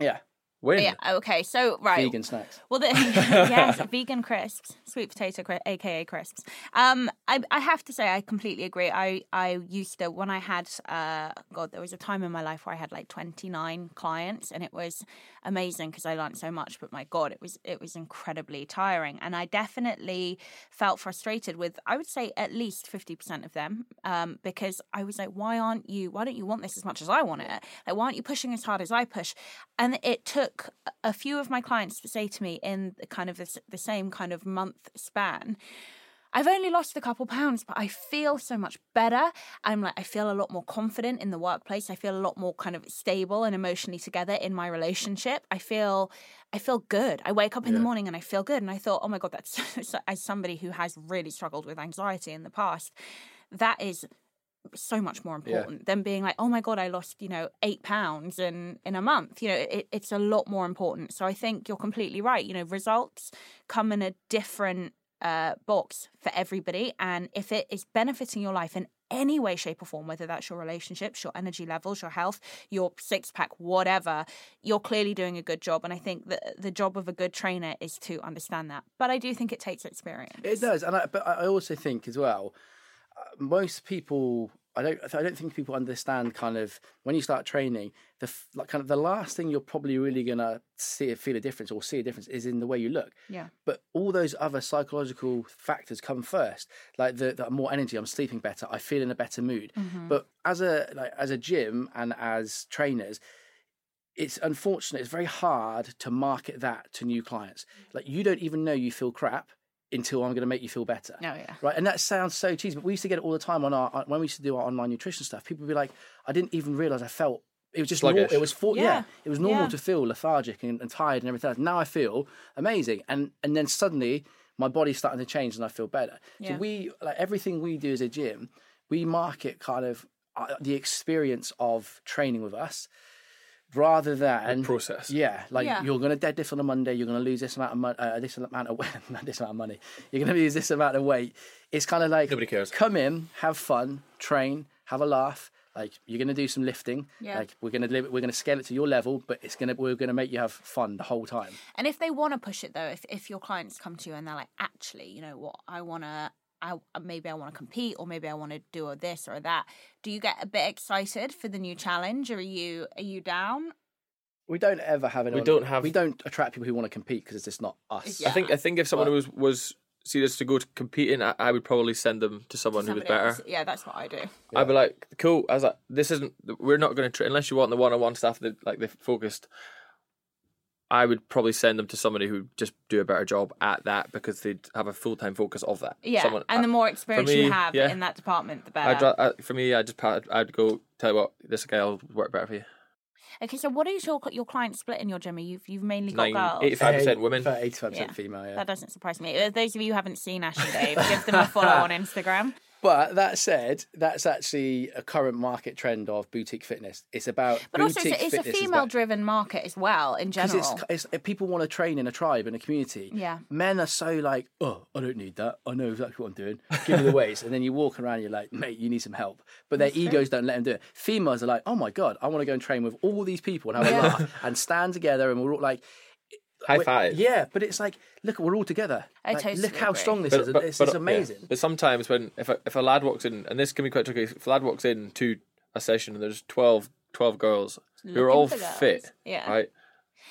yeah, Win. Yeah. Okay. So right. vegan snacks. Well, the, (laughs) yes, vegan crisps, sweet potato, crisps, aka crisps. Um, I, I have to say, I completely agree. I, I used to when I had, uh, God, there was a time in my life where I had like twenty nine clients, and it was amazing because I learned so much. But my God, it was it was incredibly tiring, and I definitely felt frustrated with, I would say, at least fifty percent of them, um, because I was like, why aren't you? Why don't you want this as much as I want it? Like, why aren't you pushing as hard as I push? And it took a few of my clients to say to me in the kind of the, the same kind of month span. I've only lost a couple pounds, but I feel so much better. I'm like, I feel a lot more confident in the workplace. I feel a lot more kind of stable and emotionally together in my relationship. I feel, I feel good. I wake up in the morning and I feel good. And I thought, oh my god, that's (laughs) as somebody who has really struggled with anxiety in the past, that is so much more important than being like, oh my god, I lost you know eight pounds in in a month. You know, it, it's a lot more important. So I think you're completely right. You know, results come in a different uh, box for everybody, and if it is benefiting your life in any way, shape, or form, whether that's your relationships, your energy levels, your health, your six pack, whatever, you're clearly doing a good job. And I think that the job of a good trainer is to understand that. But I do think it takes experience. It does, and I, but I also think as well, uh, most people. I don't. I don't think people understand kind of when you start training. The like kind of the last thing you're probably really gonna see feel a difference or see a difference is in the way you look. Yeah. But all those other psychological factors come first, like the, the more energy. I'm sleeping better. I feel in a better mood. Mm-hmm. But as a like as a gym and as trainers, it's unfortunate. It's very hard to market that to new clients. Mm. Like you don't even know you feel crap until I'm going to make you feel better. Oh, yeah. Right. And that sounds so cheesy, but we used to get it all the time on our when we used to do our online nutrition stuff. People would be like, I didn't even realize I felt. It was just nor- it was for, yeah. Yeah. it was normal Yeah. to feel lethargic and, and tired and everything. else. Now I feel amazing, and and then suddenly my body's starting to change and I feel better. Yeah. So we like everything we do as a gym, we market kind of uh, the experience of training with us rather than process. Yeah, like Yeah. you're going to deadlift on a Monday, you're going to lose this amount of money, uh, this amount of (laughs) not this amount of money. You're going to lose this amount of weight. It's kind of like Nobody cares. Come in, have fun, train, have a laugh. Like you're going to do some lifting. Yeah. Like we're going to live, we're going to scale it to your level, but it's going to we're going to make you have fun the whole time. And if they want to push it though, if if your clients come to you and they're like, actually, you know what, I want to. I, uh, maybe I want to compete, or maybe I want to do a this or that. Do you get a bit excited for the new challenge, or are you are you down? We don't ever have anyone. don't have- We don't attract people who want to compete because it's just not us. Yeah. I think I think if someone was was serious to go to competing, I, I would probably send them to someone who was better. else? Yeah, that's what I do. I'd be like, cool. I was like, this isn't. We're not going to tra- unless you want the one-on-one stuff that like they focused. I would probably send them to somebody who just do a better job at that because they'd have a full-time focus of that. Yeah, Someone, and the more experience you have yeah. in that department, the I'd, better. I, for me, I just pat- I'd go tell you what this guy will work better for you. okay, so what is your your client split in your gym? You've you've mainly got Nine, girls. 85 percent women. eighty-five percent female. Yeah. That doesn't surprise me. Uh, Those of you who haven't seen Ash and Dave, give them a (laughs) follow on Instagram. But that said, that's actually a current market trend of boutique fitness. It's about But also, boutique it's, a- it's a fitness is female about- driven market as well, in general. it's, it's people want to train in a tribe in a community. Yeah. Men are so like, oh, I don't need that. I know exactly what I'm doing. Give me the weights, and then you walk around, you're like, mate, you need some help. But their egos don't let them do it. Females are like, oh my god, I want to go and train with all these people and have a laugh and stand together, and we're all like. High we- five. Yeah, but it's like, look, we're all together. I Like, totally look how agree. strong this is. This is yeah. amazing. But sometimes when if a, if a lad walks in, and this can be quite tricky, if a lad walks in to a session and there's 12, 12 girls who are all fit, Yeah. right?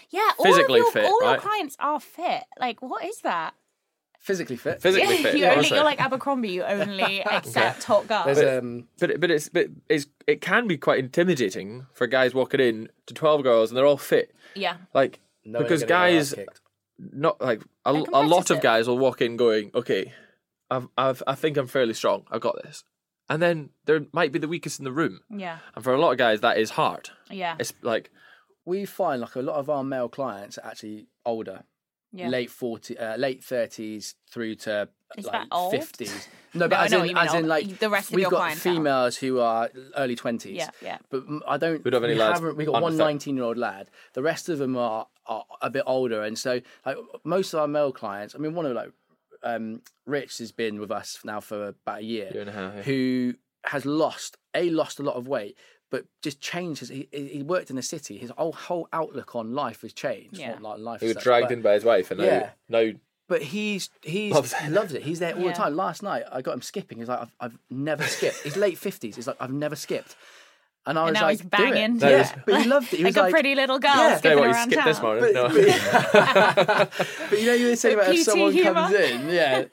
yeah, all physically of your, fit, all your clients are fit. Like, what is that? Physically fit. Physically (laughs) fit. you only, you're like Abercrombie. You only (laughs) accept top girls. There's um, But but it's but it's it can be quite intimidating for guys walking in to twelve girls and they're all fit. yeah, Like no because gonna get their ass guys not like a, a lot of competitive. guys will walk in going, okay, I've, I've, I think I'm fairly strong. I've got this. And then there might be the weakest in the room. Yeah. And for a lot of guys, that is hard. Yeah. It's like, we find like a lot of our male clients are actually older, Yeah. late forty, uh, late thirties through to Is like that old? fifties. No, No, but I as know in, what you mean as in like The rest of we've your got clientele. females who are early twenties. Yeah, yeah. But I don't. We don't have any we lads haven't- We got under one 30. 19 year old lad. The rest of them are, are a bit older, and so like most of our male clients. I mean, one of like um, Rich has been with us now for about a year. Year and a half, yeah. Who has lost a lost a lot of weight. But just changed his. He, he worked in the city. His whole whole outlook on life has changed. Yeah. Not like life. he was such, dragged but- in by his wife, and no, Yeah. now but he's he's Loves loves it. it. loves it. He's there all Yeah. the time. Last night I got him skipping. He's like, I've, I've never skipped. He's late fifties. He's like, I've never skipped. And I And was now like, he's "Do it." banging. That Yeah, is- but he (laughs) loved it. He like was a like, pretty little girl Yeah. skipping what, around skipped town. this morning. But, no. (laughs) but, (laughs) but you know, you were saying about if someone humour. comes in, yeah,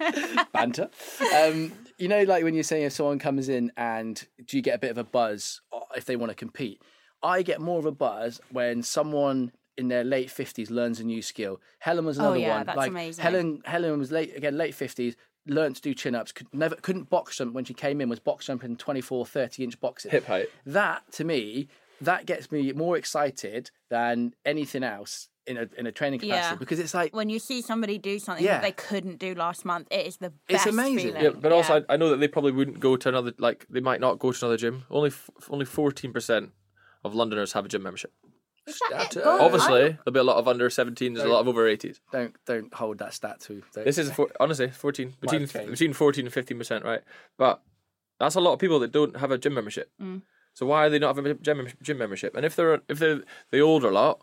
banter. Um, you know, like when you're saying if someone comes in and do you get a bit of a buzz if they want to compete? I get more of a buzz when someone in their late fifties learns a new skill. Helen was another Oh, yeah, one. that's like amazing. Helen, Helen was late again, late fifties. Learned to do chin ups. Could never couldn't box jump when she came in. Was box jumping 24, 30 inch boxes. Hip height. That to me, that gets me more excited than anything else in a in a training capacity Yeah. because it's like When you see somebody do something Yeah. that they couldn't do last month, it is the It's best amazing. feeling. Yeah, but also I, I know that they probably wouldn't go to another. Like they might not go to another gym. Only f- only fourteen percent of Londoners have a gym membership. Is that it? uh, Obviously, there'll be a lot of under 17s. There's a lot of over 80s. don't don't hold that stat to. This is a four, honestly 14 between have changed. between 14 and 15 percent, right? But that's a lot of people that don't have a gym membership. Mm. So why are they not having a gym gym membership? And if they're if they're the older a lot,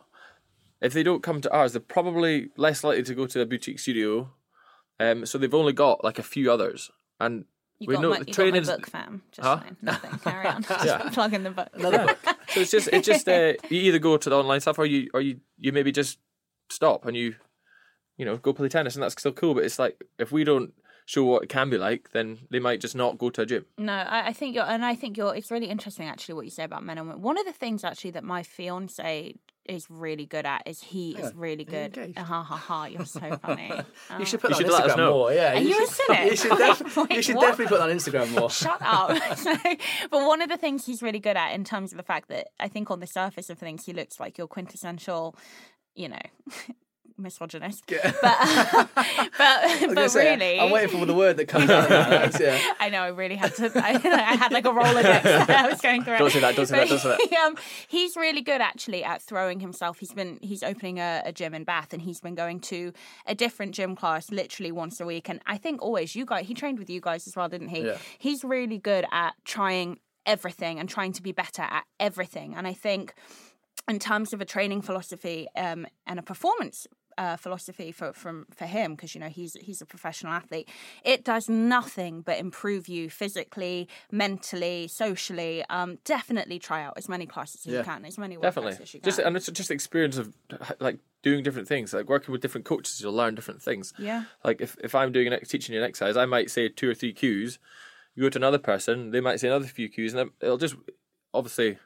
if they don't come to ours, they're probably less likely to go to a boutique studio. Um, so they've only got like a few others, and You we got know my, the you training's got my book, fam. Just Huh? saying. Nothing. Carry on. (laughs) Just Yeah. plugging the book. another book. So it's just it's just uh, (laughs) you either go to the online stuff or you or you you maybe just stop and you you know go play tennis and that's still cool. But it's like if we don't show what it can be like, then they might just not go to a gym. No, I, I think you're, and I think you're. It's really interesting, actually, what you say about men and women. One of the things, actually, that my fiance is really good at is he is really good. Uh, ha ha ha! You're so (laughs) funny. You should oh. put You that should on Instagram more. Yeah, Are you should, into it? (laughs) You should, def- (laughs) wait, you should what? definitely put that on Instagram more. Shut up. So- but one of the things he's really good at, in terms of the fact that I think on the surface of things, he looks like your quintessential, you know, misogynist. (laughs) But (laughs) but, but gonna say, really, I'm waiting for the word that comes out. of that. Yeah. (laughs) I know I really had to. I, I had like a Rolodex that I was going through. Don't say that, don't say that, don't say that. he, um, he's really good actually at throwing himself. He's been he's opening a, a gym in Bath, and he's been going to a different gym class literally once a week. And I think always you guys. He trained with you guys as well, didn't he? Yeah. He's really good at trying everything and trying to be better at everything. And I think in terms of a training philosophy um, and a performance uh, philosophy for from for him because you know he's he's a professional athlete. It does nothing but improve you physically, mentally, socially. Um, definitely try out as many classes as Yeah. you can, as many workouts Definitely, as you can. just and it's just the experience of like doing different things, like working with different coaches. You'll learn different things. yeah, Like if, if I'm doing an ex- teaching you an exercise, I might say two or three cues. You go to another person, they might say another few cues, and it'll just obviously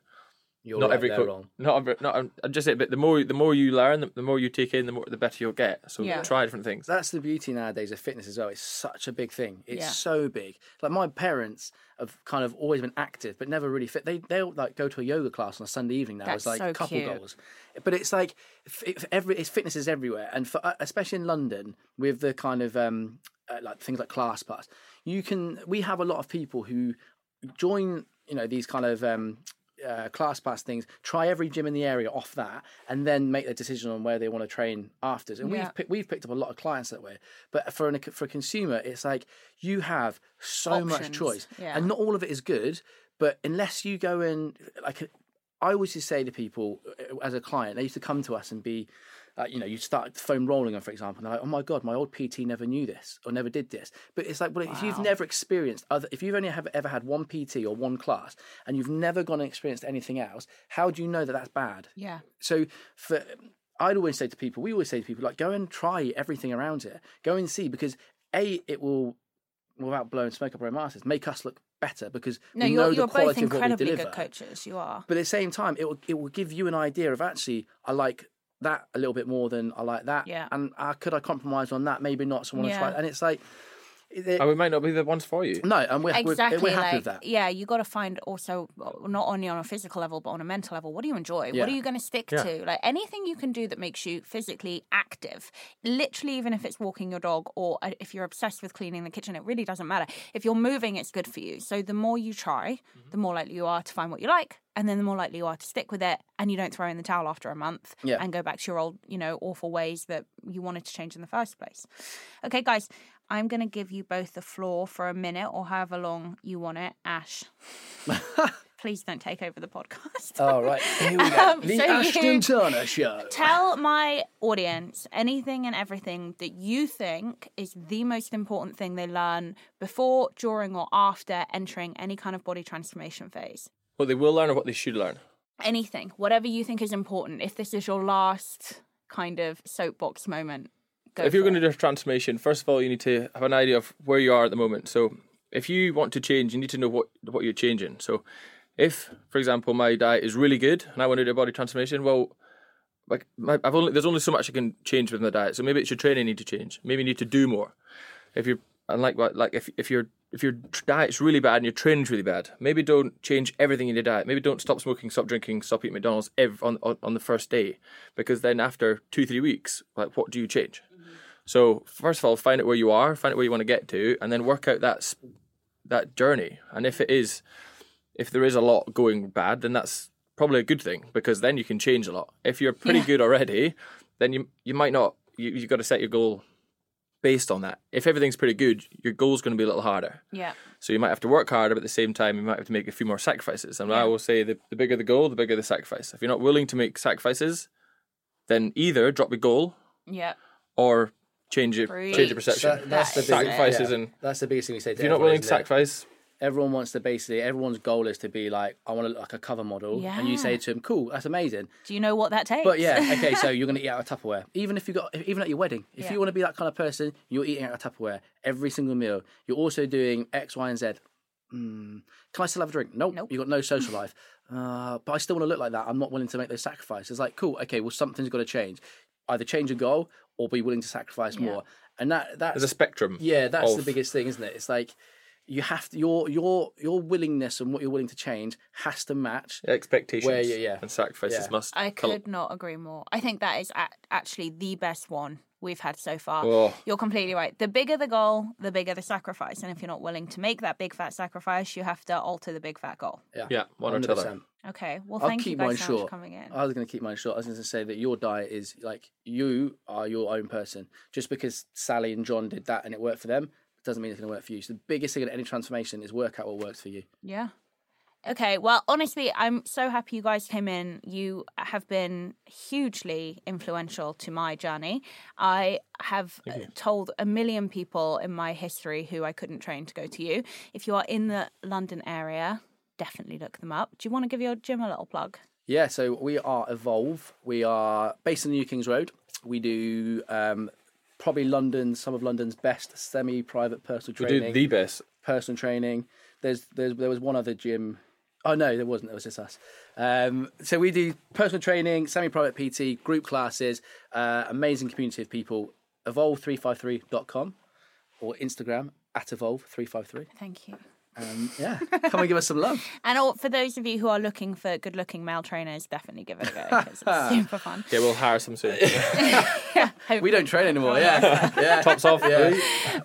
You're not right, every they're coach. wrong. Not every, not I'm I'm just saying, but the more the more you learn, the, the more you take in, the more the better you'll get. So Yeah. try different things. That's the beauty nowadays of fitness as well. It's such a big thing. It's Yeah. so big. Like my parents have kind of always been active, but never really fit. They they'll like go to a yoga class on a Sunday evening now. That's as like so couple cute. goals, but it's like f- if every it's fitness is everywhere, and for uh, especially in London with the kind of um uh, like things like ClassPass, you can. We have a lot of people who join. You know these kind of um uh, class pass things, try every gym in the area off that, and then make the decision on where they want to train after. And Yeah. we've pick, we've picked up a lot of clients that way. But for an, for a consumer, it's like you have so much choice, yeah. and not all of it is good. But unless you go in, like I always to say to people uh, as a client, they used to come to us and be. Uh, you know, you start foam rolling on, for example, and they're like, "Oh my god, my old PT never knew this or never did this." But it's like, well, if you've never experienced other, if you've only have ever had one PT or one class, and you've never gone and experienced anything else, how do you know that that's bad? yeah, So for I'd always say to people, we always say to people, like, go and try everything around here. Go and see because a it will, without blowing smoke up our own asses, make us look better because no, we you're know you're the quality of what we incredibly deliver. good coaches. You are. But at the same time, it will it will give you an idea of actually I like that a little bit more than I like that. Yeah. And uh, could I compromise on that? Maybe not. So I want to Yeah. try. And it's like It- And we might not be the ones for you. no, and we're, exactly we're, we're happy like with that. yeah you got to find also not only on a physical level but on a mental level what do you enjoy Yeah. what are you going to stick Yeah. to like anything you can do that makes you physically active literally even if it's walking your dog or uh, if you're obsessed with cleaning the kitchen it really doesn't matter if you're moving it's good for you so the more you try Mm-hmm. the more likely you are to find what you like and then the more likely you are to stick with it and you don't throw in the towel after a month Yeah. and go back to your old you know awful ways that you wanted to change in the first place okay guys i'm going to give you both the floor for a minute or however long you want it ash (laughs) please don't take over the podcast All right, here we go. (laughs) Um, the so Ashton Turner Show. Tell my audience anything and everything that you think is the most important thing they learn before, during, or after entering any kind of body transformation phase. What they will learn or what they should learn. Anything, whatever you think is important. If this is your last kind of soapbox moment, go. if you're going to do a transformation, first of all, you need to have an idea of where you are at the moment. So, if you want to change, you need to know what what you're changing. So, if, for example, my diet is really good and I want to do a body transformation, well, like my, I've only there's only so much I can change with my diet. So maybe it's your training need to change. Maybe you need to do more. If you're and like what like if if your if your diet's really bad and your training's really bad, maybe don't change everything in your diet. Maybe don't stop smoking, stop drinking, stop eating McDonald's every, on, on on the first day, because then after two three weeks, like what do you change? So first of all, find out where you are, find out where you want to get to, and then work out that that journey. And if it is, if there is a lot going bad, then that's probably a good thing because then you can change a lot. If you're pretty Yeah. good already, then you you might not. You you got to set your goal based on that. If everything's pretty good, your goal's going to be a little harder. yeah, So you might have to work harder, but at the same time, you might have to make a few more sacrifices. And I will say the, the bigger the goal, the bigger the sacrifice. If you're not willing to make sacrifices, then either drop your goal yeah, or change your Breathe. change your perception. That- that's the That's biggest, Sacrifices yeah. and that's the biggest thing we say. To if you're not everyone, willing to sacrifice, everyone wants to basically everyone's goal is to be like I want to look like a cover model, and you say to him, "Cool, that's amazing." Do you know what that takes? But yeah, (laughs) okay, so you're going to eat out of Tupperware, even if you got even at your wedding. If Yeah. you want to be that kind of person, you're eating out of Tupperware every single meal. You're also doing X, Y, and Z. Mm, can I still have a drink? Nope. Nope. You got no social life. Uh, but I still want to look like that. I'm not willing to make those sacrifices. It's Like, cool, okay, well, something's got to change. Either change your goal or be willing to sacrifice Yeah. more. And that that's there's a spectrum. yeah, that's the biggest thing, isn't it? It's like you have to your your your willingness and what you're willing to change has to match. expectations Where you- yeah. and sacrifices Yeah. must. I could not agree more. I think that is actually the best one we've had so far. Oh. You're completely right. The bigger the goal, the bigger the sacrifice. And if you're not willing to make that big fat sacrifice, you have to alter the big fat goal. Yeah, yeah one or t'other. 100%. Okay. Well, I'll thank you guys mine so much short. for coming in. I was going to keep mine short. I was going to say that your diet is like you are your own person. Just because Sally and John did that and it worked for them doesn't mean it's going to work for you. So the biggest thing in any transformation is work out what works for you. Yeah. Okay, well, honestly, I'm so happy you guys came in. You have been hugely influential to my journey. I have uh, told a million people in my history who I couldn't train to go to you. If you are in the London area, definitely look them up. Do you want to give your gym a little plug? Yeah, so we are Evolve. We are based in New Kings Road. We do um, probably London, some of London's best semi-private personal training. We do the best. personal training. There's, there's there was one other gym. Oh no, there wasn't. It was just us. Um, so we do personal training, semi-private PT, group classes, uh, amazing community of people. Evolve353.com or Instagram at evolve353. Thank you. Um, yeah, (laughs) come and give us some love. And all, for those of you who are looking for good looking male trainers, definitely give it a go 'cause it's (laughs) super fun. Yeah, we'll hire some soon. (laughs) We don't train anymore. Yeah, yeah. Tops off. Yeah.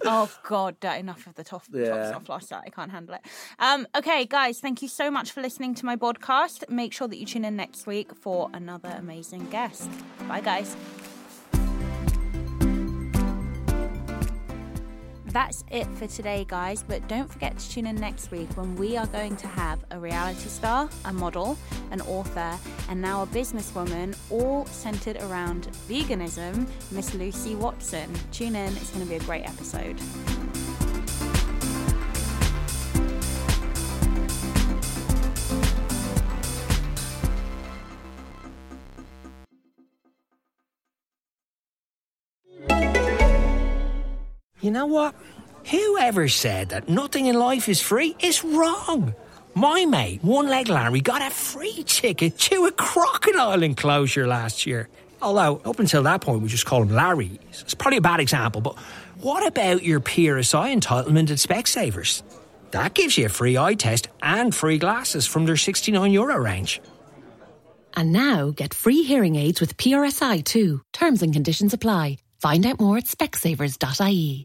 oh god enough of the top Yeah. tops off last night i can't handle it um okay guys thank you so much for listening to my podcast make sure that you tune in next week for another amazing guest bye guys That's it for today, guys. But don't forget to tune in next week when we are going to have a reality star, a model, an author, and now a businesswoman, all centered around veganism, Miss Lucy Watson. Tune in, it's going to be a great episode. You know what? Whoever said that nothing in life is free is wrong. My mate, One Leg Larry, got a free ticket to a crocodile enclosure last year. Although, up until that point, we just called him Larry. It's probably a bad example, but What about your PRSI entitlement at Specsavers? That gives you a free eye test and free glasses from their 69 euro range. And now get free hearing aids with PRSI too. Terms and conditions apply. Find out more at specsavers.ie.